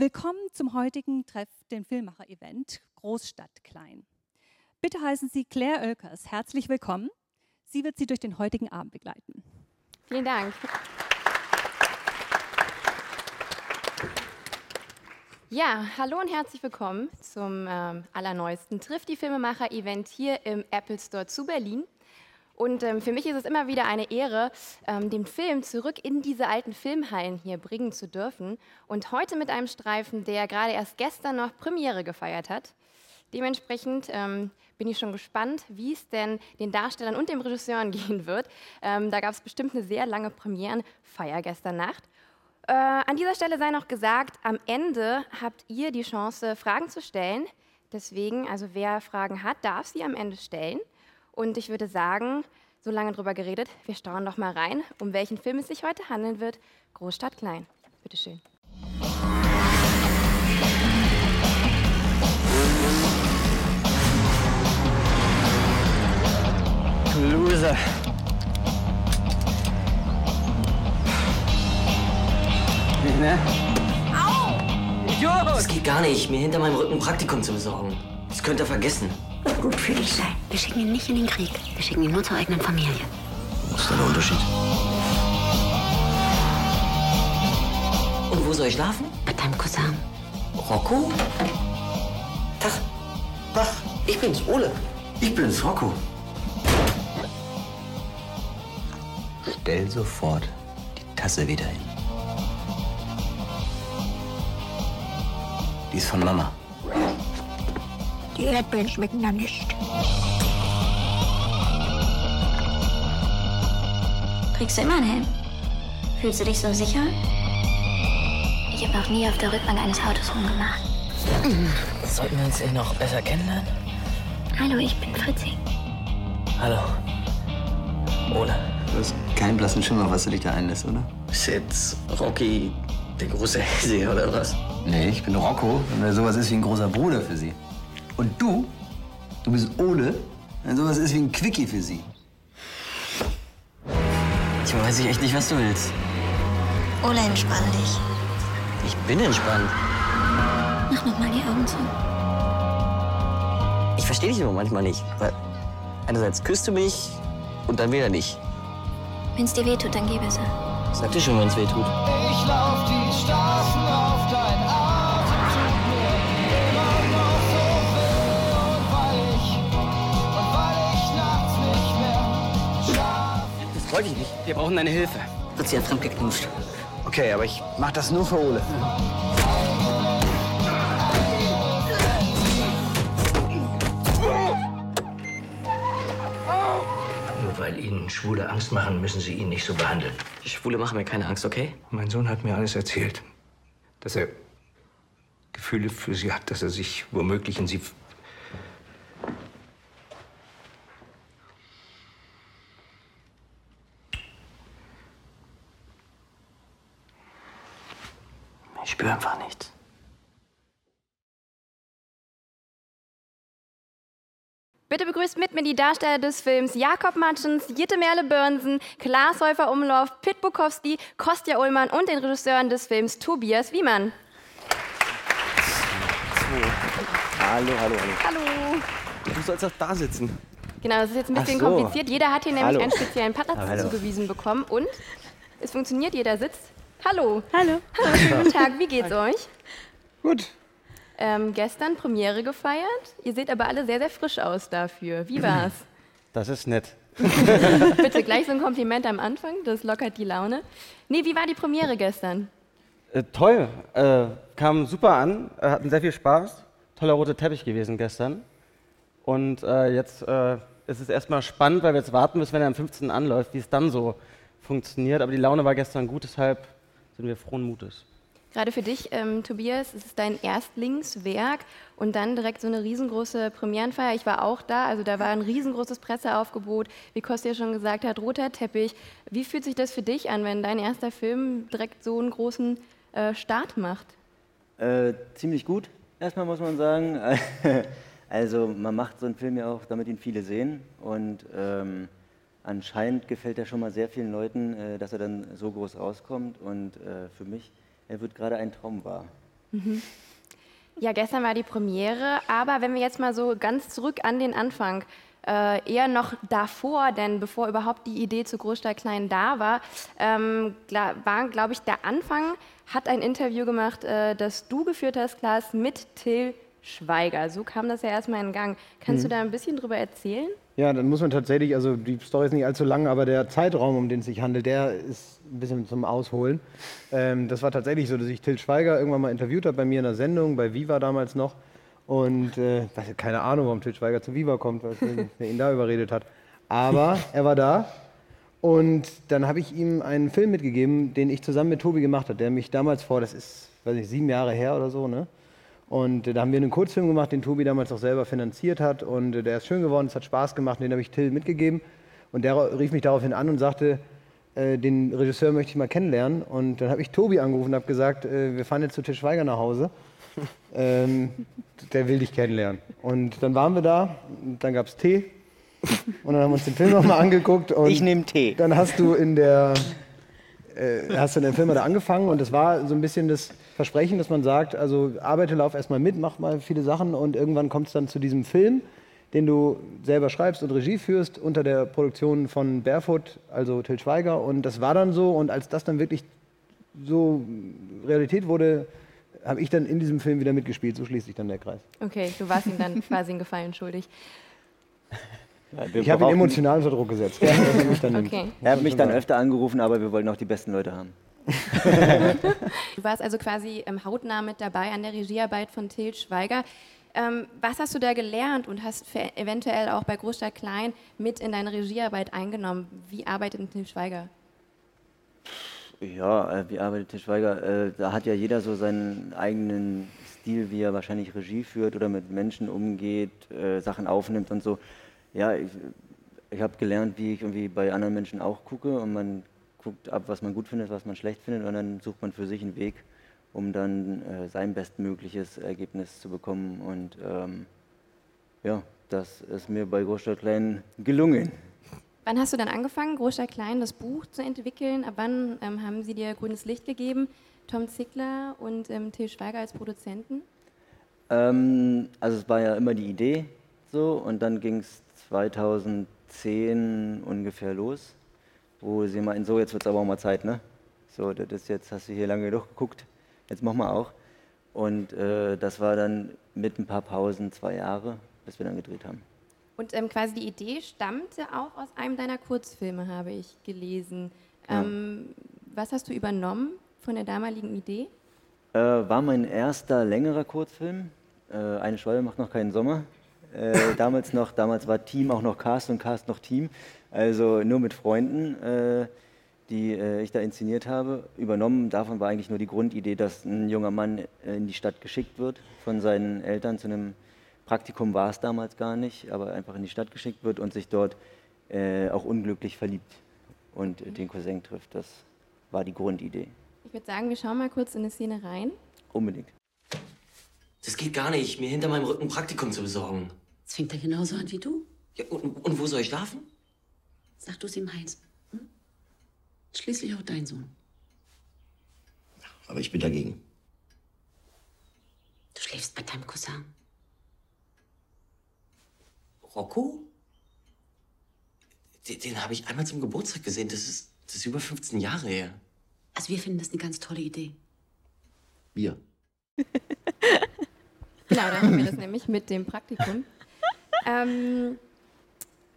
Willkommen zum heutigen Treff den Filmmacher-Event Großstadt Klein. Bitte heißen Sie Claire Oelkers herzlich willkommen. Sie wird Sie durch den heutigen Abend begleiten. Vielen Dank. Ja, hallo und herzlich willkommen zum ähm, allerneuesten Trifft die Filmemacher-Event hier im Apple Store zu Berlin. Und ähm, für mich ist es immer wieder eine Ehre, ähm, den Film zurück in diese alten Filmhallen hier bringen zu dürfen. Und heute mit einem Streifen, der gerade erst gestern noch Premiere gefeiert hat. Dementsprechend ähm, bin ich schon gespannt, wie es denn den Darstellern und den Regisseuren gehen wird. Ähm, da gab es bestimmt eine sehr lange Premierenfeier gestern Nacht. Äh, an dieser Stelle sei noch gesagt, am Ende habt ihr die Chance, Fragen zu stellen. Deswegen, also wer Fragen hat, darf sie am Ende stellen. Und ich würde sagen, so lange drüber geredet, wir schauen doch mal rein, um welchen Film es sich heute handeln wird. Großstadt Klein. Bitte schön. Loser. Ne? Au! Idiot! Das geht gar nicht, mir hinter meinem Rücken ein Praktikum zu besorgen. Das könnt ihr vergessen. Gut für dich sein. Wir schicken ihn nicht in den Krieg. Wir schicken ihn nur zur eigenen Familie. Was ist denn der Unterschied? Und wo soll ich schlafen? Mit deinem Cousin. Rocco? Tag. Tag. Ich bin's, Ole. Ich bin's, Rocco. Stell sofort die Tasse wieder hin. Die ist von Mama. Die Erdbeeren schmecken da nicht. Trägst du immer einen Helm? Fühlst du dich so sicher? Ich habe noch nie auf der Rückbank eines Autos rumgemacht. Sollten wir uns eh noch besser kennenlernen? Hallo, ich bin Fritzi. Hallo. Ole. Du hast keinen blassen Schimmer, was du dich da einlässt, oder? Ist jetzt Rocky der große Hellseher oder was? Nee, ich bin Rocco, wenn er sowas ist wie ein großer Bruder für sie. Und du? Du bist Ole, wenn sowas ist wie ein Quickie für sie. Ich weiß echt nicht, was du willst. Ole, entspann dich. Ich bin entspannt. Mach noch mal die Augen zu. Ich verstehe dich nur manchmal nicht. Weil einerseits küsst du mich und dann wieder nicht. Wenn's dir wehtut, dann gib es. Sag dir schon, wenn es weh tut. Ich lauf die wollte ich nicht. Wir brauchen deine Hilfe. Wird sie ja fremdgeknutscht. Okay, aber ich mach das nur für Ole. Nur weil Ihnen Schwule Angst machen, müssen Sie ihn nicht so behandeln. Schwule machen mir keine Angst, okay? Mein Sohn hat mir alles erzählt. Dass er Gefühle für Sie hat, dass er sich womöglich in Sie. Ich spüre einfach nichts. Bitte begrüßt mit mir die Darsteller des Films Jakob Matschens, Jitte Merle Börnsen, Klaas Häufer Umlauf, Pit Bukowski, Kostja Ullmann und den Regisseuren des Films Tobias Wiemann. Hallo, hallo, hallo. Hallo. Du sollst doch da sitzen. Genau, das ist jetzt ein bisschen so. kompliziert. Jeder hat hier nämlich Hallo. einen speziellen Platz zugewiesen bekommen und es funktioniert, jeder sitzt. Hallo. Hallo. Hallo, schönen guten Tag, wie geht's euch? Gut. Ähm, gestern Premiere gefeiert. Ihr seht aber alle sehr, sehr frisch aus dafür. Wie war's? Das ist nett. Bitte gleich so ein Kompliment am Anfang, das lockert die Laune. Nee, wie war die Premiere gestern? Äh, toll. Äh, kam super an. Äh, hatten sehr viel Spaß. Toller roter Teppich gewesen gestern. Und äh, jetzt äh, ist es erstmal spannend, weil wir jetzt warten müssen, wenn er am 15. anläuft, wie es dann so funktioniert. Aber die Laune war gestern gut, deshalb sind wir frohen Mutes. Gerade für dich, ähm, Tobias, es ist dein Erstlingswerk und dann direkt so eine riesengroße Premierenfeier. Ich war auch da, also da war ein riesengroßes Presseaufgebot, wie Kostja schon gesagt hat, roter Teppich. Wie fühlt sich das für dich an, wenn dein erster Film direkt so einen großen äh, Start macht? Äh, ziemlich gut, erstmal muss man sagen. Also man macht so einen Film ja auch, damit ihn viele sehen. Und ähm, anscheinend gefällt er schon mal sehr vielen Leuten, äh, dass er dann so groß rauskommt. Und äh, für mich, er wird gerade ein Traum wahr. Ja, gestern war die Premiere, aber wenn wir jetzt mal so ganz zurück an den Anfang, äh, eher noch davor, denn bevor überhaupt die Idee zu Großstadt Klein da war, ähm, war, glaube ich, der Anfang, hat ein Interview gemacht, äh, das du geführt hast, Klaas, mit Till Schweiger. So kam das ja erstmal in Gang. Kannst du da ein bisschen drüber erzählen? Ja, dann muss man tatsächlich, also die Story ist nicht allzu lang, aber der Zeitraum, um den es sich handelt, der ist ein bisschen zum Ausholen. Ähm, das war tatsächlich so, dass ich Till Schweiger irgendwann mal interviewt habe bei mir in einer Sendung, bei Viva damals noch. Und äh, ich keine Ahnung, warum Till Schweiger zu Viva kommt, weil wer ihn da überredet hat. Aber er war da und dann habe ich ihm einen Film mitgegeben, den ich zusammen mit Tobi gemacht habe, der mich damals vor, das ist, weiß nicht, sieben Jahre her oder so, ne? Und äh, da haben wir einen Kurzfilm gemacht, den Tobi damals auch selber finanziert hat. Und äh, der ist schön geworden, es hat Spaß gemacht. Den habe ich Till mitgegeben. Und der rief mich daraufhin an und sagte, äh, den Regisseur möchte ich mal kennenlernen. Und dann habe ich Tobi angerufen und habe gesagt, wir fahren jetzt zu Till Schweiger nach Hause. ähm, der will dich kennenlernen. Und dann waren wir da, dann gab es Tee. Und dann haben wir uns den Film nochmal angeguckt. Ich nehme Tee. Dann hast du in der äh, hast du in der Firma da angefangen und das war so ein bisschen das Versprechen, dass man sagt, also arbeite, lauf erstmal mit, mach mal viele Sachen und irgendwann kommt es dann zu diesem Film, den du selber schreibst und Regie führst unter der Produktion von Barefoot, also Till Schweiger und das war dann so und als das dann wirklich so Realität wurde, habe ich dann in diesem Film wieder mitgespielt, so schließt sich dann der Kreis. Okay, du warst ihm dann quasi einen Gefallen schuldig. Wir Ich habe ihn emotional unter Druck gesetzt. Ja, dass er mich dann nimmt. Okay. Er hat mich dann öfter angerufen, aber wir wollten auch die besten Leute haben. Du warst also quasi ähm, hautnah mit dabei an der Regiearbeit von Til Schweiger. Ähm, was hast du da gelernt und hast eventuell auch bei Großstadt Klein mit in deine Regiearbeit eingenommen? Wie arbeitet Til Schweiger? Ja, äh, wie arbeitet Til Schweiger? Äh, da hat ja jeder so seinen eigenen Stil, wie er wahrscheinlich Regie führt oder mit Menschen umgeht, äh, Sachen aufnimmt und so. Ja, ich, ich habe gelernt, wie ich irgendwie bei anderen Menschen auch gucke und man guckt ab, was man gut findet, was man schlecht findet und dann sucht man für sich einen Weg, um dann äh, sein bestmögliches Ergebnis zu bekommen und ähm, ja, das ist mir bei Großstadt Klein gelungen. Wann hast du dann angefangen, Großstadt Klein das Buch zu entwickeln? Ab wann ähm, haben sie dir grünes Licht gegeben? Tom Zickler und ähm, Til Schweiger als Produzenten? Ähm, also es war ja immer die Idee so und dann ging es 2010 ungefähr los, wo sie meinten, so jetzt wird es aber auch mal Zeit, ne? So, das ist jetzt, hast du hier lange genug geguckt, jetzt machen wir auch. Und äh, das war dann mit ein paar Pausen zwei Jahre, bis wir dann gedreht haben. Und ähm, quasi die Idee stammte auch aus einem deiner Kurzfilme, habe ich gelesen. Ja. Ähm, was hast du übernommen von der damaligen Idee? Äh, war mein erster längerer Kurzfilm. Äh, Eine Schwalbe macht noch keinen Sommer. Äh, damals noch, damals war Team auch noch Cast und Cast noch Team. Also nur mit Freunden, äh, die äh, ich da inszeniert habe. Übernommen davon war eigentlich nur die Grundidee, dass ein junger Mann äh, in die Stadt geschickt wird von seinen Eltern zu einem Praktikum war es damals gar nicht, aber einfach in die Stadt geschickt wird und sich dort äh, auch unglücklich verliebt und äh, den Cousin trifft. Das war die Grundidee. Ich würde sagen, wir schauen mal kurz in eine Szene rein. Unbedingt. Das geht gar nicht, mir hinter meinem Rücken ein Praktikum zu besorgen. Das fängt er genauso an wie du. Ja, und, und wo soll ich schlafen? Sag du es ihm, Heinz. Hm? Schließlich auch dein Sohn. Aber ich bin dagegen. Du schläfst bei deinem Cousin. Rocco? Den, den habe ich einmal zum Geburtstag gesehen. Das ist, das ist über 15 Jahre her. Also wir finden das eine ganz tolle Idee. Wir. Genau, da haben wir das nämlich mit dem Praktikum. Ähm,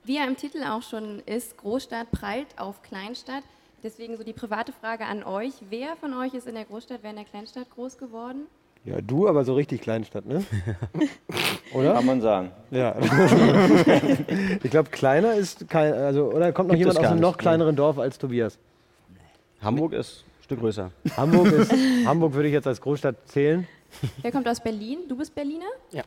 wie ja im Titel auch schon ist, Großstadt prallt auf Kleinstadt. Deswegen so die private Frage an euch. Wer von euch ist in der Großstadt, wer in der Kleinstadt groß geworden? Ja, du aber so richtig Kleinstadt, ne? Oder? Kann man sagen. Ja. ich glaube, kleiner ist kein, also, oder kommt noch Gibt jemand aus einem nicht, noch kleineren Dorf als Tobias? Hamburg ist ein Stück größer. Hamburg ist, Hamburg würde ich jetzt als Großstadt zählen. Wer kommt aus Berlin? Du bist Berliner? Ja.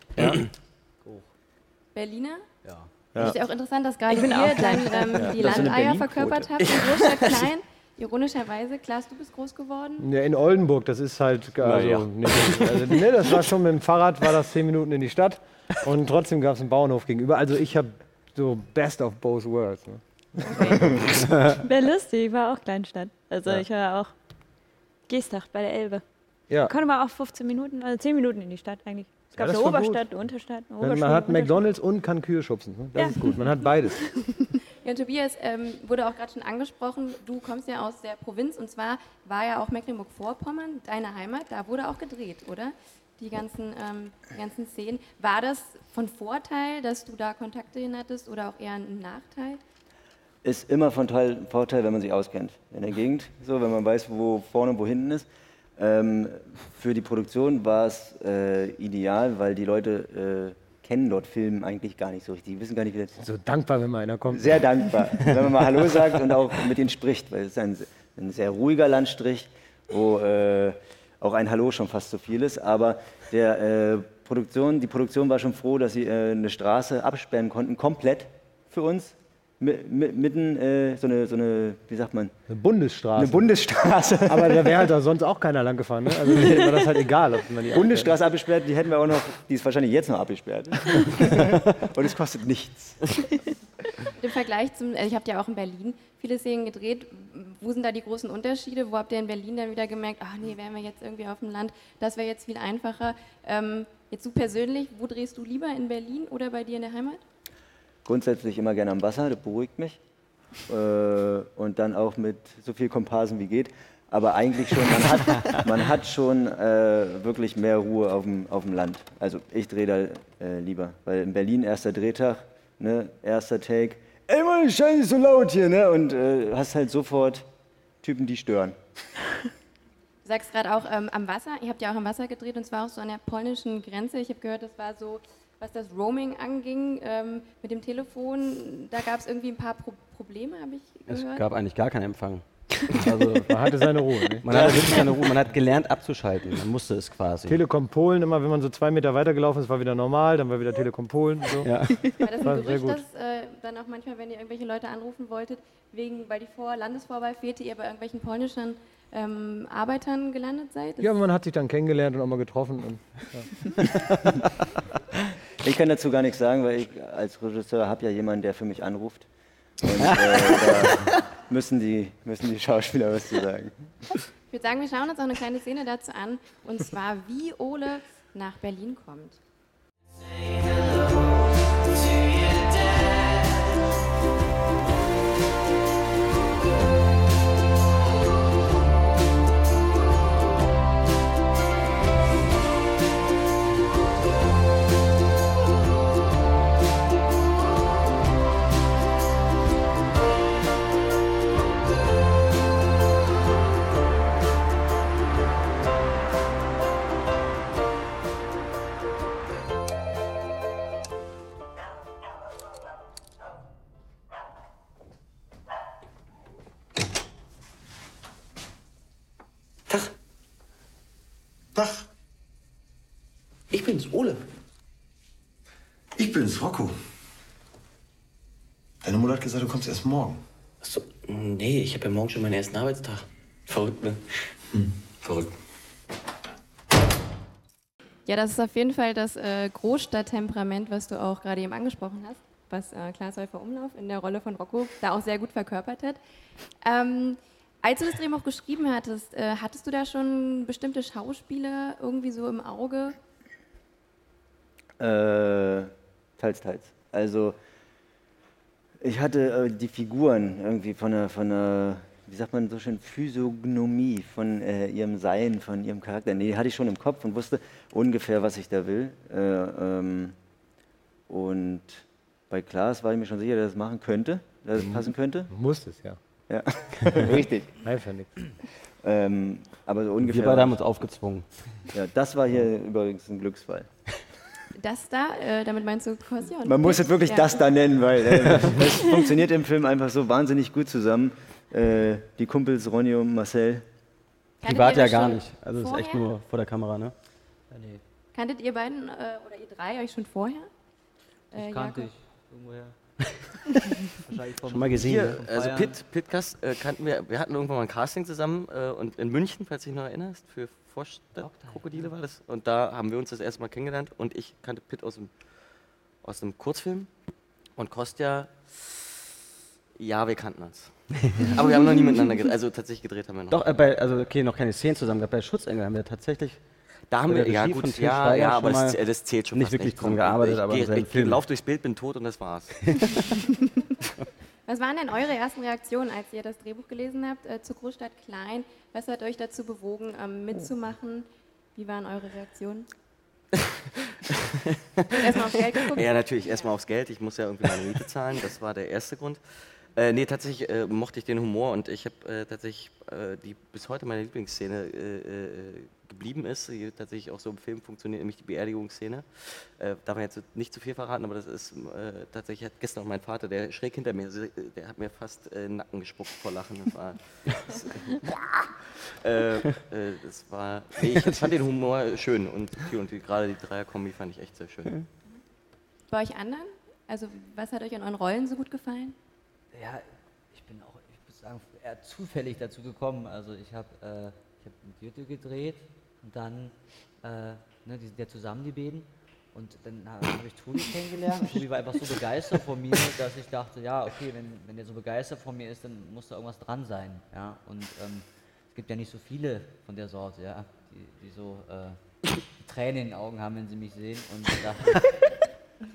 Berliner? Ja. Ja. Ist ja auch interessant, dass gerade ihr dann ähm, Ja. die Das Landeier verkörpert habt in Großstadt klein. Ironischerweise, Klaas, du bist groß geworden. Ja, in Oldenburg, das ist halt, also, ja. nicht, also ne, das war schon mit dem Fahrrad, war das zehn Minuten in die Stadt und trotzdem gab es einen Bauernhof gegenüber. Also ich habe so best of both worlds. Ne? Wäre lustig, war auch Kleinstadt. Also Ja. ich war auch Geestach bei der Elbe. Ja. Können wir auch 15 Minuten, also 10 Minuten in die Stadt eigentlich. Es gab das eine. Oberstadt, eine Unterstadt, eine Man, Oberschule. man hat. McDonalds und kann Kühe schubsen. Ne? Das Ja. ist gut. Man hat beides. Ja, Tobias ähm, wurde auch gerade schon angesprochen, du kommst ja aus der Provinz und zwar war ja auch Mecklenburg-Vorpommern deine Heimat, da wurde auch gedreht, oder? Die ganzen, ähm, die ganzen Szenen. War das von Vorteil, dass du da Kontakte hin hattest oder auch eher ein Nachteil? Ist immer von Teil, Vorteil, wenn man sich auskennt in der Gegend, so, wenn man weiß, wo vorne und wo hinten ist. Ähm, für die Produktion war es äh, ideal, weil die Leute äh, kennen dort Filmen eigentlich gar nicht so richtig. Die wissen gar nicht, wie das So dankbar, wenn mal einer kommt. Sehr dankbar, wenn man mal Hallo sagt und auch mit ihnen spricht, weil es ist ein, ein sehr ruhiger Landstrich, wo äh, auch ein Hallo schon fast zu viel ist. Aber der, äh, Produktion, die Produktion war schon froh, dass sie äh, eine Straße absperren konnten, komplett für uns. Mi- mi- Mitten äh, so, eine, so eine, wie sagt man? Eine Bundesstraße. Eine Bundesstraße. Aber da wäre halt auch sonst auch keiner lang gefahren. Ne? Also mir war das halt egal, ob man die Bundesstraße abgesperrt, die hätten wir auch noch, die ist wahrscheinlich jetzt noch abgesperrt. und es kostet nichts. Im Vergleich zum, also ich habe ja auch in Berlin viele Szenen gedreht. Wo sind da die großen Unterschiede? Wo habt ihr in Berlin dann wieder gemerkt, ach nee, wären wir jetzt irgendwie auf dem Land, das wäre jetzt viel einfacher. Ähm, jetzt du persönlich, wo drehst du lieber, in Berlin oder bei dir in der Heimat? Grundsätzlich immer gerne am Wasser, das beruhigt mich. Äh, und dann auch mit so viel Komparsen wie geht. Aber eigentlich schon, man hat, man hat schon äh, wirklich mehr Ruhe auf dem, auf dem Land. Also ich drehe da äh, lieber. Weil in Berlin erster Drehtag, ne, erster Take. Ey Mann, scheiße so laut hier, ne? Und äh, hast halt sofort Typen, die stören. Du sagst gerade auch ähm, am Wasser, ihr habt ja auch am Wasser gedreht und zwar auch so an der polnischen Grenze. Ich habe gehört, das war so, was das Roaming anging ähm, mit dem Telefon, da gab es irgendwie ein paar Pro Probleme, habe ich Es gehört. gab eigentlich gar keinen Empfang. Also, Man hatte seine Ruhe. Ne? man hatte wirklich seine Ruhe. Man hat gelernt abzuschalten. Man musste es quasi. Telekom Polen, immer wenn man so zwei Meter weitergelaufen ist, war wieder normal, dann war wieder Telekom Polen. So. Ja. War das War ein sehr Gerücht, gut. dass äh, dann auch manchmal, wenn ihr irgendwelche Leute anrufen wolltet, wegen, weil die Vor Landesvorwahl fehlte, ihr bei irgendwelchen polnischen ähm, Arbeitern gelandet seid? Das Ja, aber man hat sich dann kennengelernt und auch mal getroffen. Und, ja. Ich kann dazu gar nichts sagen, weil ich als Regisseur habe ja jemanden, der für mich anruft. Und äh, da müssen die, müssen die Schauspieler was zu sagen. Ich würde sagen, wir schauen uns auch eine kleine Szene dazu an, und zwar wie Ole nach Berlin kommt. Kommst erst morgen. Achso, nee, ich habe ja morgen schon meinen ersten Arbeitstag. Verrückt, ne? Verrückt. Ja, das ist auf jeden Fall das äh, Großstadttemperament, was du auch gerade eben angesprochen hast, was äh, Klaas Häufer Umlauf in der Rolle von Rocco da auch sehr gut verkörpert hat. Ähm, als du das Drehbuch geschrieben hattest, äh, hattest du da schon bestimmte Schauspieler irgendwie so im Auge? Äh, teils, teils. Also, ich hatte äh, die Figuren irgendwie von einer, von einer, wie sagt man so schön, Physiognomie, von äh, ihrem Sein, von ihrem Charakter. Nee, die hatte ich schon im Kopf und wusste ungefähr, was ich da will. Äh, ähm, und bei Klaas war ich mir schon sicher, dass es machen könnte, dass es passen könnte. Du musstest, ja. Ja, richtig. Einfach nichts. Ähm, aber so ungefähr. Wir beide war haben uns aufgezwungen. Ja, das war hier übrigens ein Glücksfall. Das da, äh, damit meinst du und Man muss es wirklich Ja. das da nennen, weil äh, das funktioniert im Film einfach so wahnsinnig gut zusammen. Äh, die Kumpels Ronny und Marcel. Kanntet Privat ja gar nicht. Also es ist echt nur vor der Kamera, ne? Kanntet ihr beiden äh, oder ihr drei euch schon vorher? Äh, kannte Jakob? ich irgendwoher. Wahrscheinlich vom Schon mal gesehen, Hier, ne? also Feiern. Pitt, Pitt Gast, äh, kannten wir, wir hatten irgendwann mal ein Casting zusammen äh, und in München, falls du dich noch erinnerst, für Vorstadtkrokodile war das. Und da haben wir uns das erste Mal kennengelernt und ich kannte Pitt aus dem, aus dem Kurzfilm und Kostja, ja, wir kannten uns. Aber wir haben noch nie miteinander gedreht. Also tatsächlich gedreht haben wir noch. Doch, äh, bei, also okay, noch keine Szenen zusammen gehabt. Bei Schutzengel haben wir tatsächlich. Da haben wir, ja gut, ja, ja, aber das, das zählt schon Nicht wirklich dran gearbeitet, ich, aber ich, seinen ich, Film. lauf durchs Bild, bin tot und das war's. Was waren denn eure ersten Reaktionen, als ihr das Drehbuch gelesen habt äh, zu Großstadt Klein? Was hat euch dazu bewogen, ähm, mitzumachen? Wie waren eure Reaktionen? Erstmal aufs Geld geguckt? Ja, natürlich, erstmal aufs Geld. Ich muss ja irgendwie meine Miete zahlen. Das war der erste Grund. Äh, nee, tatsächlich äh, mochte ich den Humor und ich habe äh, tatsächlich, äh, die bis heute meine Lieblingsszene äh, äh, geblieben ist, die tatsächlich auch so im Film funktioniert, nämlich die Beerdigungsszene. Äh, darf man jetzt nicht zu viel verraten, aber das ist äh, tatsächlich, hat gestern auch mein Vater, der schräg hinter mir, si- der hat mir fast äh, den Nacken gespuckt vor Lachen. Das war, das, äh, äh, das war nee, ich fand den Humor schön und, und die, gerade die Dreierkombi fand ich echt sehr schön. Bei euch anderen? Also, was hat euch an euren Rollen so gut gefallen? Ja, ich bin auch, ich muss sagen, eher zufällig dazu gekommen. Also ich habe äh, ich hab mit Jutta gedreht dann, äh, ne, die sind ja zusammen, die beiden. Und dann habe ich Tobi kennengelernt. Und war einfach so begeistert von mir, dass ich dachte, ja, okay, wenn, wenn der so begeistert von mir ist, dann muss da irgendwas dran sein. Ja? Und ähm, es gibt ja nicht so viele von der Sorte, ja, die, die so äh, Tränen in den Augen haben, wenn sie mich sehen. Und ich dachte,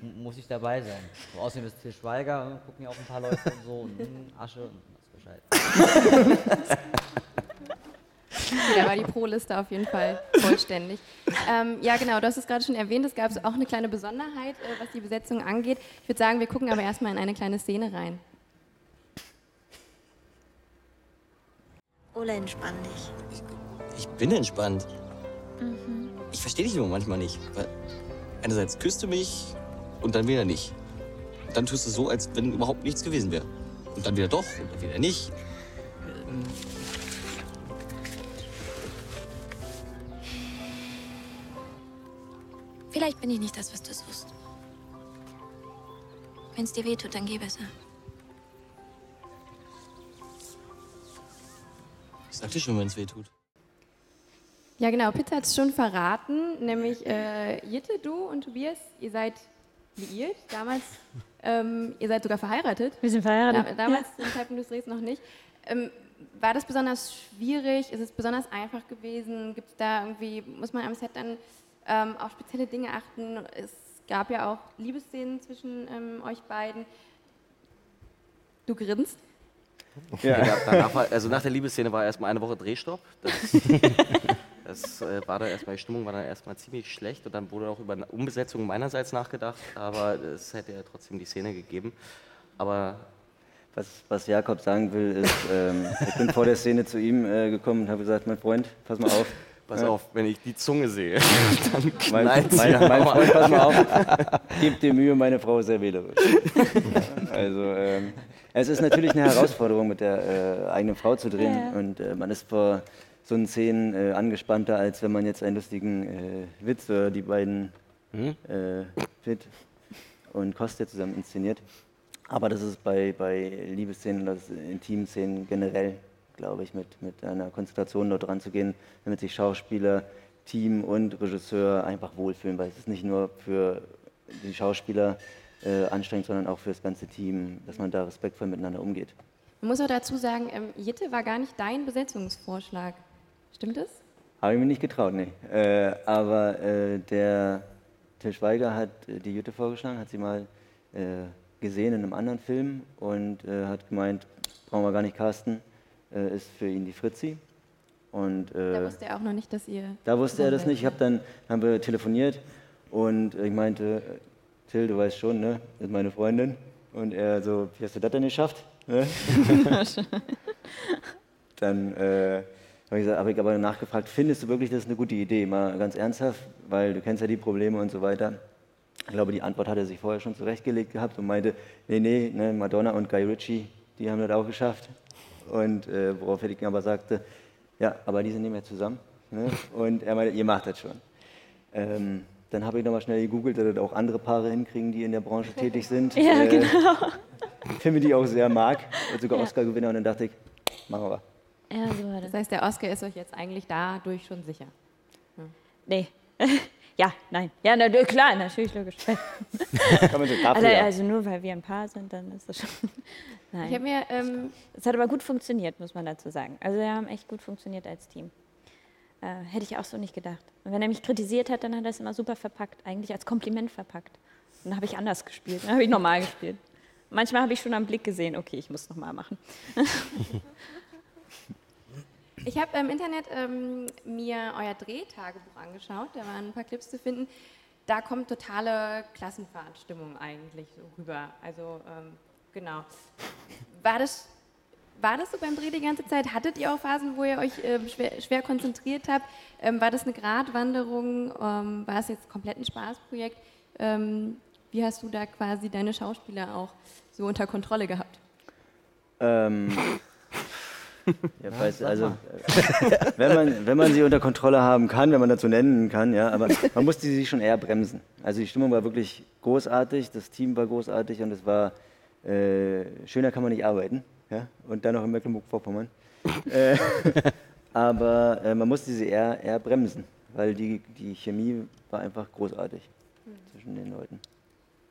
muss ich dabei sein. So, außerdem ist Til Schweiger, gucken ja auch ein paar Leute und so, und, mm, Asche und das Bescheid. Da war die Pro-Liste auf jeden Fall vollständig. Ähm, ja, genau, du hast es gerade schon erwähnt, es gab auch eine kleine Besonderheit, äh, was die Besetzung angeht. Ich würde sagen, wir gucken aber erstmal in eine kleine Szene rein. Ole, entspann dich. Ich bin entspannt. Ich verstehe dich nur manchmal nicht. Weil einerseits küsst du mich und dann wieder nicht. Und dann tust du so, als wenn überhaupt nichts gewesen wäre. Und dann wieder doch und dann wieder nicht. Vielleicht bin ich nicht das, was du suchst. Wenn es dir wehtut, dann geh besser. Ich sag dir schon, wenn es weh tut. Ja, genau, Pizza hat es schon verraten, nämlich äh, Jitte, du und Tobias, ihr seid liiert, damals, ähm, ihr seid sogar verheiratet. Wir sind verheiratet. Da, damals, zum Zeitpunkt des Drehs noch nicht. Ähm, war das besonders schwierig? Ist es besonders einfach gewesen? Gibt es da irgendwie, muss man am Set dann ähm, auf spezielle Dinge achten? Es gab ja auch Liebesszenen zwischen ähm, euch beiden. Du grinst. Ja. danach war, also nach der Liebesszene war erstmal eine Woche Drehstopp. Das, das äh, war da erstmal, die Stimmung war dann erstmal ziemlich schlecht und dann wurde auch über eine Umbesetzung meinerseits nachgedacht, aber es hätte ja trotzdem die Szene gegeben. Aber Was, was Jakob sagen will, ist, ähm, ich bin vor der Szene zu ihm äh, gekommen und habe gesagt, mein Freund, pass mal auf. Pass Ja. auf, wenn ich die Zunge sehe, dann Mein, knallt's mein, mein am Freund, pass mal auf, gib dir Mühe, meine Frau ist sehr wählerisch. Also, ähm, es ist natürlich eine Herausforderung, mit der äh, eigenen Frau zu drehen. Ja. Und äh, man ist vor so einen Szenen äh, angespannter, als wenn man jetzt einen lustigen äh, Witz oder die beiden Hm? äh, Pitt und Kostja zusammen inszeniert. Aber das ist bei, bei Liebesszenen oder Intimszenen generell, glaube ich, mit, mit einer Konzentration dort dran zu gehen, damit sich Schauspieler, Team und Regisseur einfach wohlfühlen, weil es ist nicht nur für die Schauspieler äh, anstrengend, sondern auch für das ganze Team, dass man da respektvoll miteinander umgeht. Man muss auch dazu sagen, ähm, Jitte war gar nicht dein Besetzungsvorschlag. Stimmt es? Habe ich mir nicht getraut, nee. Äh, aber äh, der Till Schweiger hat äh, die Jütte vorgeschlagen, hat sie mal äh, gesehen in einem anderen Film und äh, hat gemeint, brauchen wir gar nicht casten, äh, ist für ihn die Fritzi. Und, äh, Da wusste er auch noch nicht, dass ihr. da wusste er das nicht. Ich habe dann haben wir telefoniert und ich meinte, Till, du weißt schon, ne, das ist meine Freundin. Und er so, wie hast du das denn geschafft? Ne? dann äh, habe ich, gesagt- hab ich aber nachgefragt, findest du wirklich, das ist eine gute Idee? Mal ganz ernsthaft, weil du kennst ja die Probleme und so weiter. Ich glaube, die Antwort hat er sich vorher schon zurechtgelegt gehabt und meinte, nee, nee, ne, Madonna und Guy Ritchie, die haben das auch geschafft. Und äh, worauf ich aber sagte, ja, aber die sind nicht mehr zusammen. Ne? Und er meinte, ihr macht das schon. Ähm, dann habe ich nochmal schnell gegoogelt, dass das auch andere Paare hinkriegen, die in der Branche tätig sind. Ja, Äh, genau. Filme, die ich auch sehr mag, sogar Ja. Oscar-Gewinner. Und dann dachte ich, machen wir. Ja, so war das. Das heißt, der Oscar ist euch jetzt eigentlich dadurch schon sicher. Nee. ja, nein. Ja, na, klar, natürlich, logisch. Also, also nur weil wir ein Paar sind, dann ist das schon. Nein. Ich habe mir, ähm, Es hat aber gut funktioniert, muss man dazu sagen. Also wir haben echt gut funktioniert als Team. Äh, hätte ich auch so nicht gedacht. Und wenn er mich kritisiert hat, dann hat er es immer super verpackt, eigentlich als Kompliment verpackt. Und dann habe ich anders gespielt, dann habe ich normal gespielt. Manchmal habe ich schon am Blick gesehen, okay, ich muss nochmal machen. Ich habe im Internet ähm, mir euer Drehtagebuch angeschaut, da waren ein paar Clips zu finden. Da kommt totale Klassenfahrtstimmung eigentlich so rüber. Also ähm, genau. War das, war das so beim Dreh die ganze Zeit? Hattet ihr auch Phasen, wo ihr euch ähm, schwer, schwer konzentriert habt? Ähm, war das eine Gratwanderung? Ähm, war es jetzt komplett ein Spaßprojekt? Ähm, wie hast du da quasi deine Schauspieler auch so unter Kontrolle gehabt? Ähm, ja, sag also, wenn, man, wenn man sie unter Kontrolle haben kann, wenn man dazu nennen kann, ja, aber man musste sie schon eher bremsen. Also die Stimmung war wirklich großartig, das Team war großartig und es war, äh, schöner kann man nicht arbeiten, ja, und dann noch in Mecklenburg-Vorpommern. äh, aber äh, man musste sie eher, eher bremsen, weil die, die Chemie war einfach großartig zwischen den Leuten.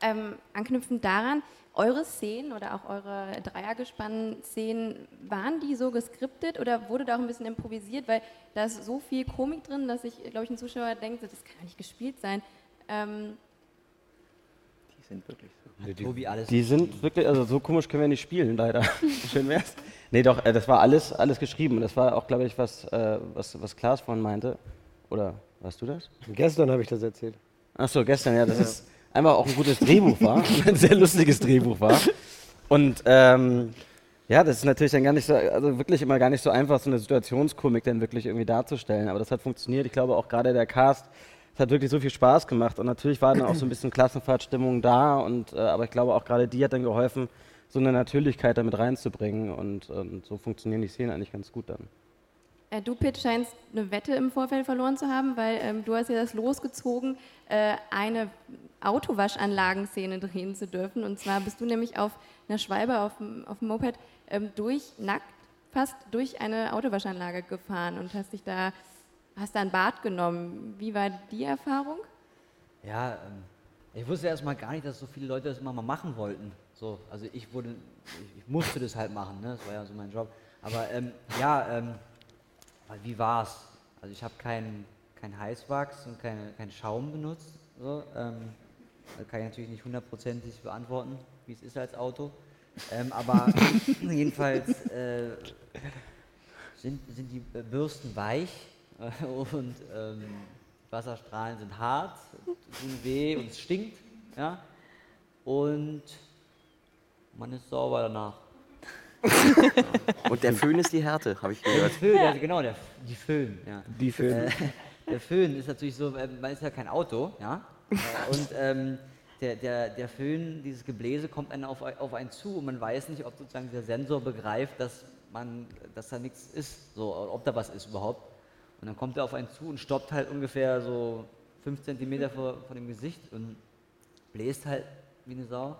Ähm, anknüpfend daran, eure Szenen oder auch eure Dreiergespann-Szenen, waren die so geskriptet oder wurde da auch ein bisschen improvisiert? Weil da ist so viel Komik drin, dass ich, glaube ich, ein Zuschauer denkt, das kann ja nicht gespielt sein. Ähm, Die sind wirklich so. Hat Tobi alles Die sind wirklich, also so komisch können wir nicht spielen, leider. Schön wär's. Nee, doch, äh, das war alles, alles geschrieben. Und das war auch, glaube ich, was, äh, was, was Klaas vorhin meinte. Oder warst du das? Gestern habe ich das erzählt. Ach so, gestern, ja, das ist einfach auch ein gutes Drehbuch war. ein sehr lustiges Drehbuch war. Und ähm, ja, das ist natürlich dann gar nicht so, also wirklich immer gar nicht so einfach, so eine Situationskomik dann wirklich irgendwie darzustellen. Aber das hat funktioniert. Ich glaube auch gerade der Cast, es hat wirklich so viel Spaß gemacht. Und natürlich war dann auch so ein bisschen Klassenfahrtstimmung da. Und, äh, aber ich glaube auch gerade die hat dann geholfen, so eine Natürlichkeit damit reinzubringen. Und, und so funktionieren die Szenen eigentlich ganz gut dann. äh, du, Pitt, scheinst eine Wette im Vorfeld verloren zu haben, weil ähm, du hast ja das losgezogen, äh, eine Autowaschanlagenszene drehen zu dürfen. Und zwar bist du nämlich auf einer Schwalbe auf dem, auf dem Moped ähm, durch, nackt, fast durch eine Autowaschanlage gefahren und hast dich da, hast da ein Bad genommen. Wie war die Erfahrung? Ja, ähm, ich wusste erstmal gar nicht, dass so viele Leute das immer mal machen wollten. So, also ich wurde, ich, musste das halt machen, ne? das war ja so mein Job. Aber ähm, ja, ähm, wie war's? Also ich habe keinen kein Heißwachs und keine, keinen Schaum benutzt. So, ähm, kann ich natürlich nicht hundertprozentig beantworten, wie es ist als Auto. Ähm, aber jedenfalls äh, sind, sind die Bürsten weich äh, und ähm, Wasserstrahlen sind hart, tun weh und es stinkt. Ja? Und man ist sauber danach. Und der Föhn ist die Härte, habe ich gehört. Der Föhn, ja. genau, der, die Föhn. Ja. Die Föhn. Äh, der Föhn ist natürlich so, man ist ja kein Auto, ja. Äh, Und ähm, der, der, der Föhn, dieses Gebläse kommt einen auf, auf einen zu und man weiß nicht, ob sozusagen dieser Sensor begreift, dass, man, dass da nichts ist, so, ob da was ist überhaupt. Und dann kommt er auf einen zu und stoppt halt ungefähr so fünf Zentimeter vor, vor dem Gesicht und bläst halt wie eine Sau.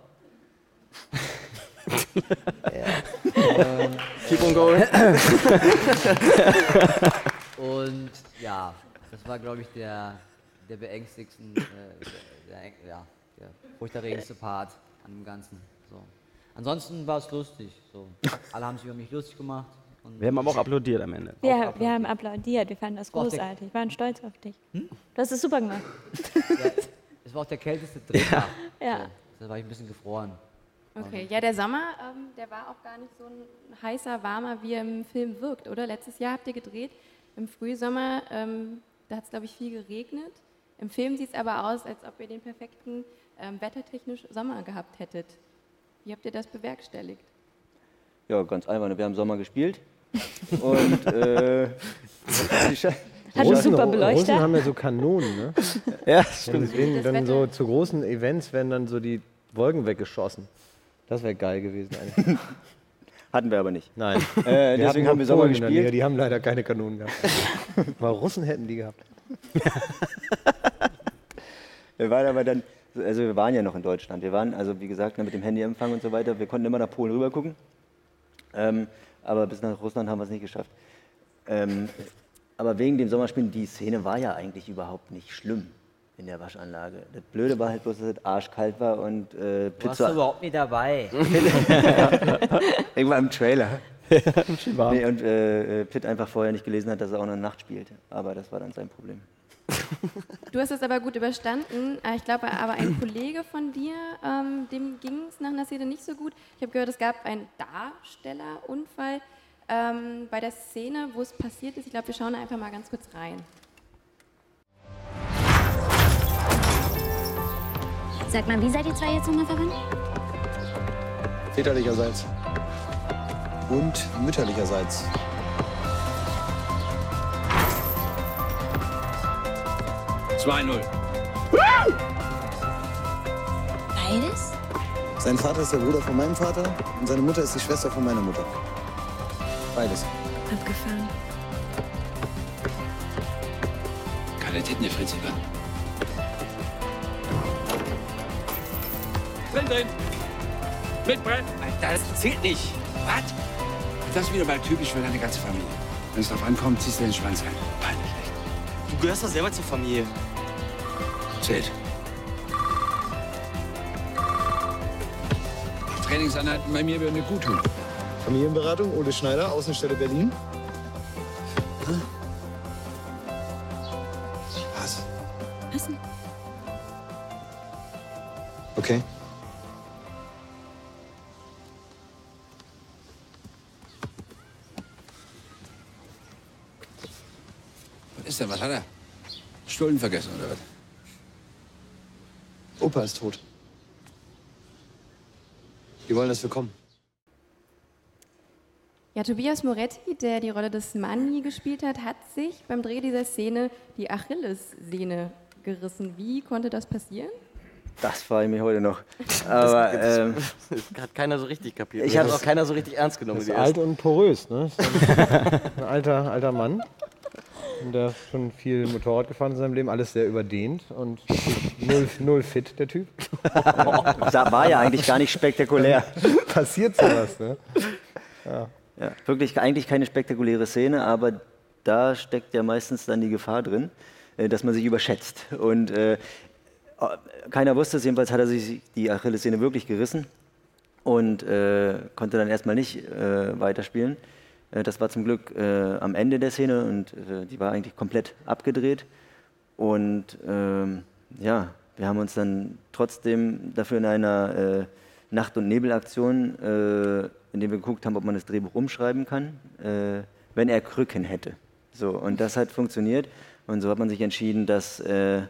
Ähm, Keep on going. Und ja, das war, glaube ich, der, der beängstigsten, äh, der, der, ja, der furchterregendste Part an dem Ganzen. So. Ansonsten war es lustig. So. Alle haben sich über mich lustig gemacht. Und Wir haben aber auch applaudiert am Ende. Ja, wir haben applaudiert, wir fanden das großartig, wir waren stolz auf dich. Hm? Du hast es super gemacht. Es war auch der kälteste Dreh. Ja. Da war ich ein bisschen gefroren. Okay, ja, der Sommer, ähm, der war auch gar nicht so ein heißer, warmer, wie er im Film wirkt, oder? Letztes Jahr habt ihr gedreht, im Frühsommer, ähm, da hat es, glaube ich, viel geregnet. Im Film sieht es aber aus, als ob ihr den perfekten ähm, wettertechnisch Sommer gehabt hättet. Wie habt ihr das bewerkstelligt? Ja, ganz einfach. Wir haben Sommer gespielt. Und äh, Hat einen super Beleuchter. Russen haben ja so Kanonen, ne? Ja, stimmt. deswegen dann so zu großen Events werden dann so die Wolken weggeschossen. Das wäre geil gewesen eigentlich. hatten wir aber nicht. Nein. Äh, Wir deswegen haben wir Sommer gespielt. Die haben leider keine Kanonen gehabt. Aber Russen hätten die gehabt. Wir waren aber dann, also wir waren ja noch in Deutschland. Wir waren, also wie gesagt, mit dem Handyempfang und so weiter, wir konnten immer nach Polen rüber gucken. Ähm, aber bis nach Russland haben wir es nicht geschafft. Ähm, aber wegen dem Sommerspielen, die Szene war ja eigentlich überhaupt nicht schlimm. In der Waschanlage. Das Blöde war halt bloß, dass es arschkalt war und äh, Du warst Pizza. überhaupt nicht dabei. war im Trailer. nee, und äh, äh, Pitt einfach vorher nicht gelesen hat, dass er auch noch Nacht spielt. Aber das war dann sein Problem. Du hast es aber gut überstanden. Äh, Ich glaube aber ein Kollege von dir, ähm, dem ging es nach einer Szene nicht so gut. Ich habe gehört, es gab einen Darstellerunfall ähm, bei der Szene, wo es passiert ist. Ich glaube, wir schauen einfach mal ganz kurz rein. Sag mal, wie seid ihr zwei jetzt nochmal verwandt? Väterlicherseits. Und mütterlicherseits. Beides? Sein Vater ist der Bruder von meinem Vater und seine Mutter ist die Schwester von meiner Mutter. Beides. Abgefahren. Keine Titten, Fritzi, wa? Drin, drin. Mitbrennen. Alter, das zählt nicht. Was? Das ist wieder mal typisch für deine ganze Familie. Wenn es drauf ankommt, ziehst du den Schwanz ein. Peinlich, echt. Du gehörst doch selber zur Familie. Zählt. Trainingseinheiten bei mir würden dir gut tun. Familienberatung, Ole Schneider, Außenstelle Berlin. Was? Was denn? Okay. Was ist denn? Was hat er? Stullen vergessen, oder was? Opa ist tot. Die wollen, dass wir kommen. Ja, Tobias Moretti, der die Rolle des Manni gespielt hat, hat sich beim Dreh dieser Szene die Achillessehne gerissen. Wie konnte das passieren? Das frage ich mich heute noch. Aber das, ähm, das hat keiner so richtig kapiert. Ich habe hab's- auch keiner so richtig ernst genommen. ist alt und porös, ne? Ein alter, alter Mann. Und der ist schon viel Motorrad gefahren in seinem Leben, alles sehr überdehnt und null, null fit, der Typ. da war ja eigentlich gar nicht spektakulär. Passiert sowas, ne? Ja. Ja, wirklich eigentlich keine spektakuläre Szene, aber da steckt ja meistens dann die Gefahr drin, äh, dass man sich überschätzt. Und äh, keiner wusste es, jedenfalls hat er sich die Achillessehne wirklich gerissen und äh, konnte dann erstmal nicht äh, weiterspielen. Äh, das war zum Glück äh, am Ende der Szene und äh, die war eigentlich komplett abgedreht. Und ähm, ja, wir haben uns dann trotzdem dafür in einer äh, Nacht- und Nebelaktion, äh, in der wir geguckt haben, ob man das Drehbuch umschreiben kann, äh, wenn er Krücken hätte. So, und das hat funktioniert. Und so hat man sich entschieden, dass äh,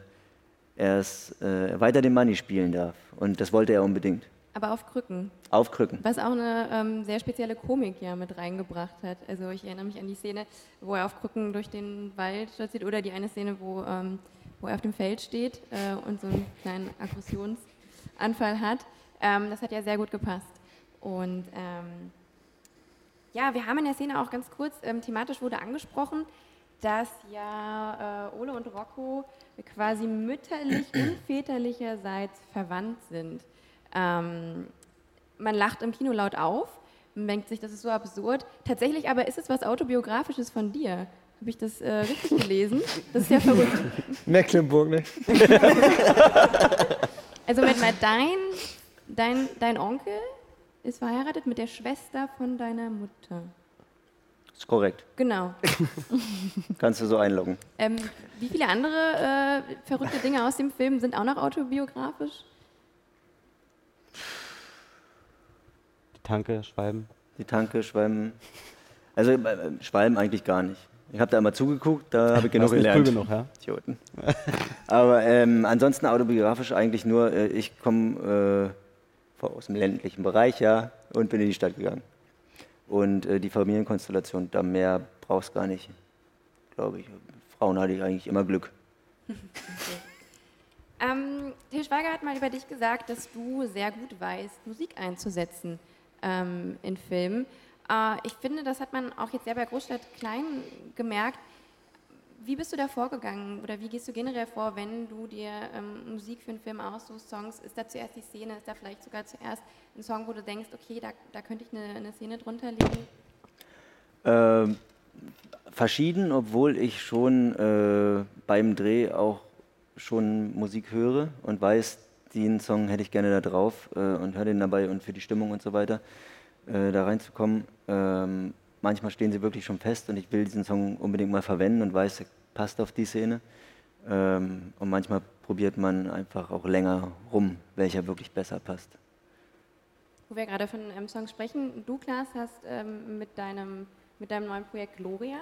er es weiter den Money spielen darf. Und das wollte er unbedingt. Aber auf Krücken. Auf Krücken. Was auch eine ähm, sehr spezielle Komik ja mit reingebracht hat. Also ich erinnere mich an die Szene, wo er auf Krücken durch den Wald spaziert oder die eine Szene, wo, ähm, wo er auf dem Feld steht äh, und so einen kleinen Aggressionsanfall hat. Ähm, das hat ja sehr gut gepasst. Und ähm, ja, wir haben in der Szene auch ganz kurz, ähm, thematisch wurde angesprochen, dass ja äh, Ole und Rocco quasi mütterlich und väterlicherseits verwandt sind. Ähm, man lacht im Kino laut auf und denkt sich, das ist so absurd. Tatsächlich aber ist es was Autobiografisches von dir. Habe ich das äh, richtig gelesen? Das ist ja verrückt. Mecklenburg, ne? Also Moment mal, dein, dein, dein Onkel ist verheiratet mit der Schwester von deiner Mutter. Ist korrekt. Genau. Kannst du so einloggen. Ähm, wie viele andere äh, verrückte Dinge aus dem Film sind auch noch autobiografisch? Die Tanke, Schwalben. Die Tanke, Schwalben. Also äh, Schwalben eigentlich gar nicht. Ich habe da immer zugeguckt, da habe ich genug Warst nicht gelernt. cool genug, ja? Idioten. Aber ähm, ansonsten autobiografisch eigentlich nur, äh, ich komme äh, aus dem ländlichen Bereich, ja, und bin in die Stadt gegangen. Und äh, die Familienkonstellation, da mehr brauchst gar nicht, glaube ich. Frauen hatte ich eigentlich immer Glück. Ähm, Til Schweiger hat mal über dich gesagt, dass du sehr gut weißt, Musik einzusetzen ähm, in Filmen. Äh, ich finde, das hat man auch jetzt sehr bei Großstadt Klein gemerkt. Wie bist du da vorgegangen oder wie gehst du generell vor, wenn du dir ähm, Musik für einen Film aussuchst, Songs? Ist da zuerst die Szene, ist da vielleicht sogar zuerst ein Song, wo du denkst, okay, da, da könnte ich eine, eine Szene drunter legen? Ähm, verschieden, obwohl ich schon äh, beim Dreh auch schon Musik höre und weiß, den Song hätte ich gerne da drauf äh, und höre den dabei und für die Stimmung und so weiter äh, da reinzukommen. Ähm, manchmal stehen sie wirklich schon fest und ich will diesen Song unbedingt mal verwenden und weiß, er passt auf die Szene. Ähm, und manchmal probiert man einfach auch länger rum, welcher wirklich besser passt. Wo wir gerade von ähm, Songs sprechen, du, Klaas, hast ähm, mit, deinem, mit deinem neuen Projekt Gloria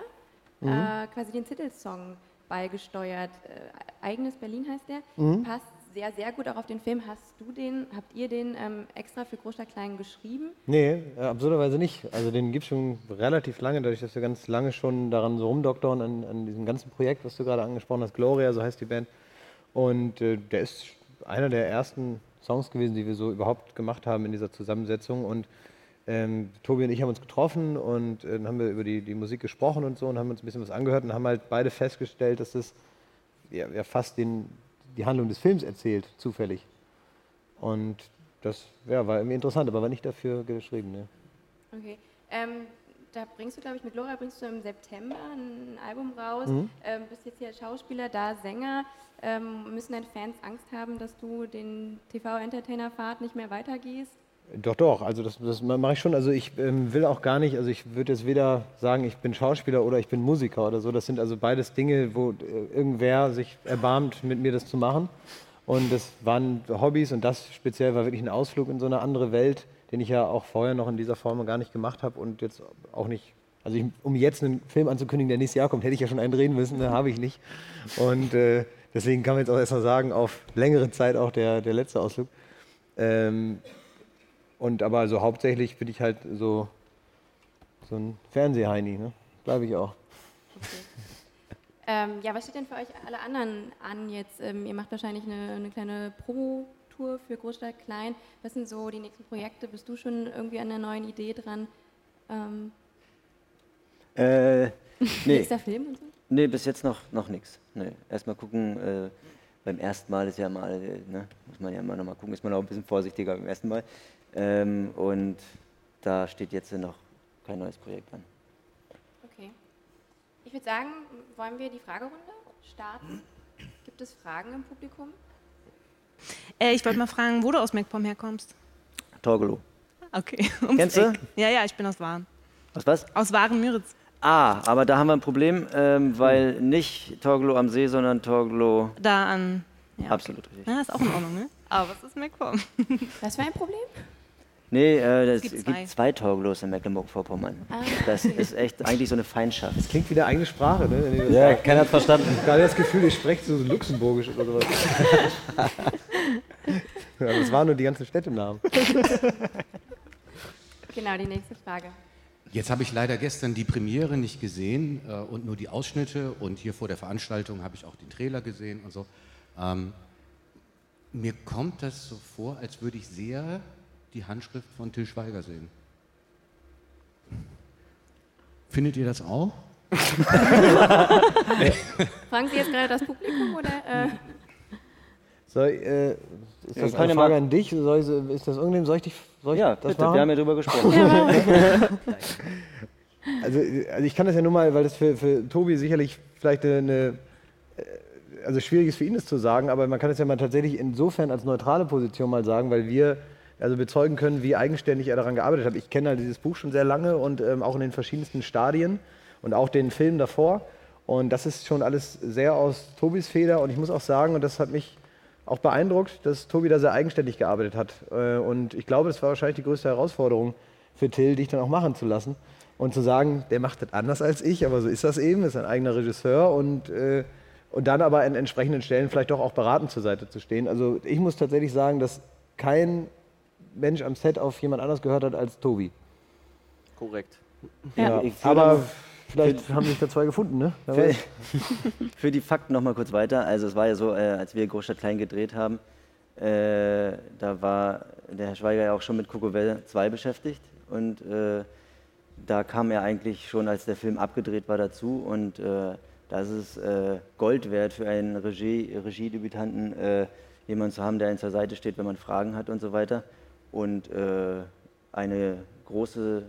Mhm. äh, quasi den Titelsong beigesteuert. Äh, Eigenes Berlin heißt der. Mhm. Passt sehr, sehr gut auch auf den Film. Hast du den, habt ihr den ähm, extra für Großstadt Klein geschrieben? Nee, äh, absurderweise nicht. Also den gibt es schon relativ lange, dadurch, dass wir ganz lange schon daran so rumdoktern, an, an diesem ganzen Projekt, was du gerade angesprochen hast, Gloria, so heißt die Band. Und äh, der ist einer der ersten Songs gewesen, die wir so überhaupt gemacht haben in dieser Zusammensetzung. Und ähm, Tobi und ich haben uns getroffen und äh, haben wir über die, die Musik gesprochen und so und haben uns ein bisschen was angehört und haben halt beide festgestellt, dass das ja, ja fast den, die Handlung des Films erzählt, zufällig. Und das ja, war irgendwie interessant, aber war nicht dafür geschrieben. Ne? Okay. Ähm, da bringst du, glaube ich, mit Gloria bringst du im September ein Album raus. Mhm. Ähm, bist jetzt hier Schauspieler, da Sänger. Ähm, müssen deine Fans Angst haben, dass du den TV-Entertainer-Pfad nicht mehr weitergehst? Doch, doch, also das, das mache ich schon. Also ich ähm, will auch gar nicht, also ich würde jetzt weder sagen, ich bin Schauspieler oder ich bin Musiker oder so. Das sind also beides Dinge, wo äh, irgendwer sich erbarmt, mit mir das zu machen. Und das waren Hobbys und das speziell war wirklich ein Ausflug in so eine andere Welt, den ich ja auch vorher noch in dieser Form gar nicht gemacht habe und jetzt auch nicht. Also ich, um jetzt einen Film anzukündigen, der nächstes Jahr kommt, hätte ich ja schon einen drehen müssen, ne, habe ich nicht. Und äh, deswegen kann man jetzt auch erstmal sagen, auf längere Zeit auch der, der letzte Ausflug. Ähm, und aber so hauptsächlich bin ich halt so, so ein Fernsehheini, ne? Bleibe ich auch. Ähm, ja, was steht denn für euch alle anderen an jetzt? Ähm, ihr macht wahrscheinlich eine, eine kleine Promo-Tour für Großstadt Klein. Was sind so die nächsten Projekte? Bist du schon irgendwie an einer neuen Idee dran? Ähm, Äh, nee. Nächster Film und so? Nee, bis jetzt noch, noch nichts. Nee. Erstmal gucken, äh, beim ersten Mal ist ja mal, äh, ne, muss man ja immer noch mal gucken, ist man auch ein bisschen vorsichtiger beim ersten Mal. Ähm, und da steht jetzt noch kein neues Projekt an. Okay. Ich würde sagen, wollen wir die Fragerunde starten? Gibt es Fragen im Publikum? Äh, ich wollte mal fragen, wo du aus MacPom herkommst. Torgelow. Okay. ums Kennst du? Eck. Ja, ja, ich bin aus Waren. Aus was? Aus Waren-Müritz. Ah, aber da haben wir ein Problem, ähm, weil nicht Torgelow am See, sondern Torgelow. Da an. Ja, Absolut richtig. Ja, ist auch in Ordnung, ne? Aber was ist MacPom? Was für ein Problem? Nee, äh, das gibt gibt, zwei. zwei Torgelows in Mecklenburg-Vorpommern. Ah, Das ist echt eigentlich so eine Feindschaft. Das klingt wie eine eigene Sprache, ne? Ja, sagt. keiner hat's verstanden. Ich habe gerade das Gefühl, ihr sprecht so luxemburgisch oder sowas. ja, das waren nur die ganzen Städtenamen. Genau, die nächste Frage. Jetzt habe ich leider gestern die Premiere nicht gesehen äh, und nur die Ausschnitte und hier vor der Veranstaltung habe ich auch den Trailer gesehen und so. Ähm, mir kommt das so vor, als würde ich sehr die Handschrift von Till Schweiger sehen. Findet ihr das auch? Fragen Sie jetzt gerade das Publikum oder? Äh, Soll, äh, ist Ja, das kann eine ja Frage mal- an dich? Soll ist das irgendeinem? Soll ich, dich, soll ich Ja, das bitte, machen? wir haben ja drüber gesprochen. also, also ich kann das ja nur mal, weil das für, für Tobi sicherlich vielleicht eine, äh, also schwierig ist für ihn das zu sagen, aber man kann es ja mal tatsächlich insofern als neutrale Position mal sagen, weil wir also bezeugen können, wie eigenständig er daran gearbeitet hat. Ich kenne halt dieses Buch schon sehr lange und ähm, auch in den verschiedensten Stadien und auch den Film davor. Und das ist schon alles sehr aus Tobis Feder. Und ich muss auch sagen, und das hat mich auch beeindruckt, dass Tobi da sehr eigenständig gearbeitet hat. Äh, Und ich glaube, das war wahrscheinlich die größte Herausforderung für Till, dich dann auch machen zu lassen. Und zu sagen, der macht das anders als ich, aber so ist das eben, ist ein eigener Regisseur und, äh, und dann aber an entsprechenden Stellen vielleicht doch auch beratend zur Seite zu stehen. Also ich muss tatsächlich sagen, dass kein Mensch am Set auf jemand anders gehört hat als Tobi. Korrekt. Ja, Ich führe aber vielleicht haben sich da zwei gefunden, ne? Für, für die Fakten noch mal kurz weiter. Also es war ja so, äh, als wir Großstadt Klein gedreht haben, äh, da war der Herr Schweiger ja auch schon mit Kokowell 2 beschäftigt und äh, da kam er eigentlich schon, als der Film abgedreht war, dazu und äh, das ist äh, Gold wert für einen Regie, Regiedebütanten, äh, jemanden zu haben, der einen zur Seite steht, wenn man Fragen hat und so weiter und äh, eine große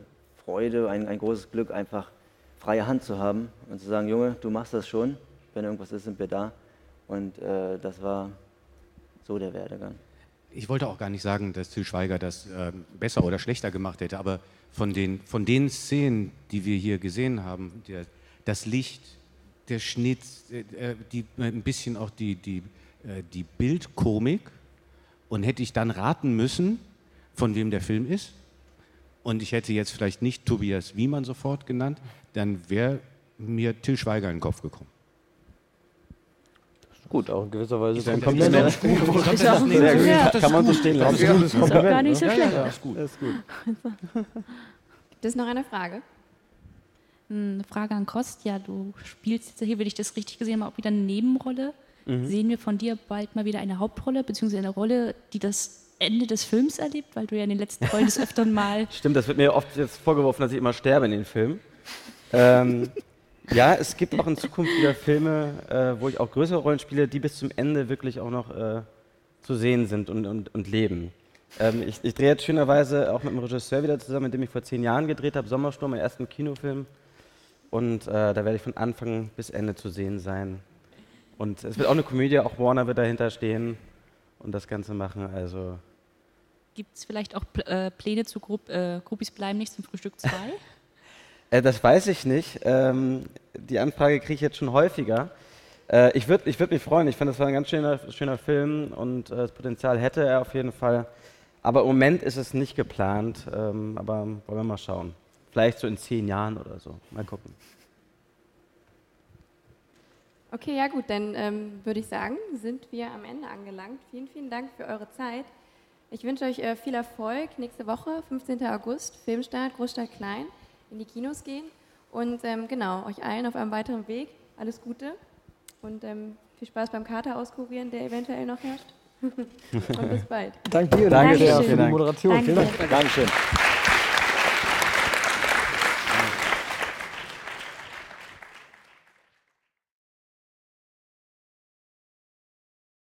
Freude, ein, ein großes Glück, einfach freie Hand zu haben und zu sagen, Junge, du machst das schon, wenn irgendwas ist, sind wir da. Und äh, das war so der Werdegang. Ich wollte auch gar nicht sagen, dass Til Schweiger das äh, besser oder schlechter gemacht hätte, aber von den, von den Szenen, die wir hier gesehen haben, der, das Licht, der Schnitt, äh, äh, die, ein bisschen auch die, die, äh, die Bildkomik und hätte ich dann raten müssen, von wem der Film ist, und ich hätte jetzt vielleicht nicht Tobias Wiemann sofort genannt, dann wäre mir Til Schweiger in den Kopf gekommen. Gut, auch in gewisser Weise Ist ein Kompliment. Kompliment. Ist Ist auch auch ein gut. Ja. Kann man so stehen lassen. Ist auch Absolutes gar Kompliment. nicht so schlecht. Ja, ja, Ist gut. Ist gut. Gibt es noch eine Frage? Eine Frage an Kostja. Du spielst jetzt hier, wenn ich das richtig gesehen habe, auch wieder eine Nebenrolle. Mhm. Sehen wir von dir bald mal wieder eine Hauptrolle, beziehungsweise eine Rolle, die das Ende des Films erlebt, weil du ja in den letzten Rollen des Öfteren mal. Stimmt, das wird mir oft jetzt vorgeworfen, dass ich immer sterbe in den Filmen. Ähm, ja, es gibt auch in Zukunft wieder Filme, äh, wo ich auch größere Rollen spiele, die bis zum Ende wirklich auch noch äh, zu sehen sind und, und, und leben. Ähm, ich, ich drehe jetzt schönerweise auch mit einem Regisseur wieder zusammen, mit dem ich vor zehn Jahren gedreht habe, Sommersturm, meinen ersten Kinofilm. Und äh, da werde ich von Anfang bis Ende zu sehen sein. Und es wird auch eine Komödie, auch Warner wird dahinter stehen und das Ganze machen. Also Gibt es vielleicht auch Pl äh, Pläne zu Gru äh, Groupies bleiben nicht zum Frühstück 2? Äh, das weiß ich nicht. Ähm, die Anfrage kriege ich jetzt schon häufiger. Äh, ich würde ich würd mich freuen. Ich fand, das war ein ganz schöner, schöner Film und äh, das Potenzial hätte er auf jeden Fall. Aber im Moment ist es nicht geplant. Ähm, aber wollen wir mal schauen. Vielleicht so in zehn Jahren oder so. Mal gucken. Okay, ja gut, dann ähm, würde ich sagen, sind wir am Ende angelangt. Vielen, vielen Dank für eure Zeit. Ich wünsche euch äh, viel Erfolg nächste Woche, 15. August, Filmstart, Großstadt Klein, in die Kinos gehen. Und ähm, genau, euch allen auf einem weiteren Weg alles Gute und ähm, viel Spaß beim Kater auskurieren, der eventuell noch herrscht. und bis bald. Dank dir, Danke sehr schön. für Vielen die. Moderation. Vielen Danke. Dank. Dankeschön.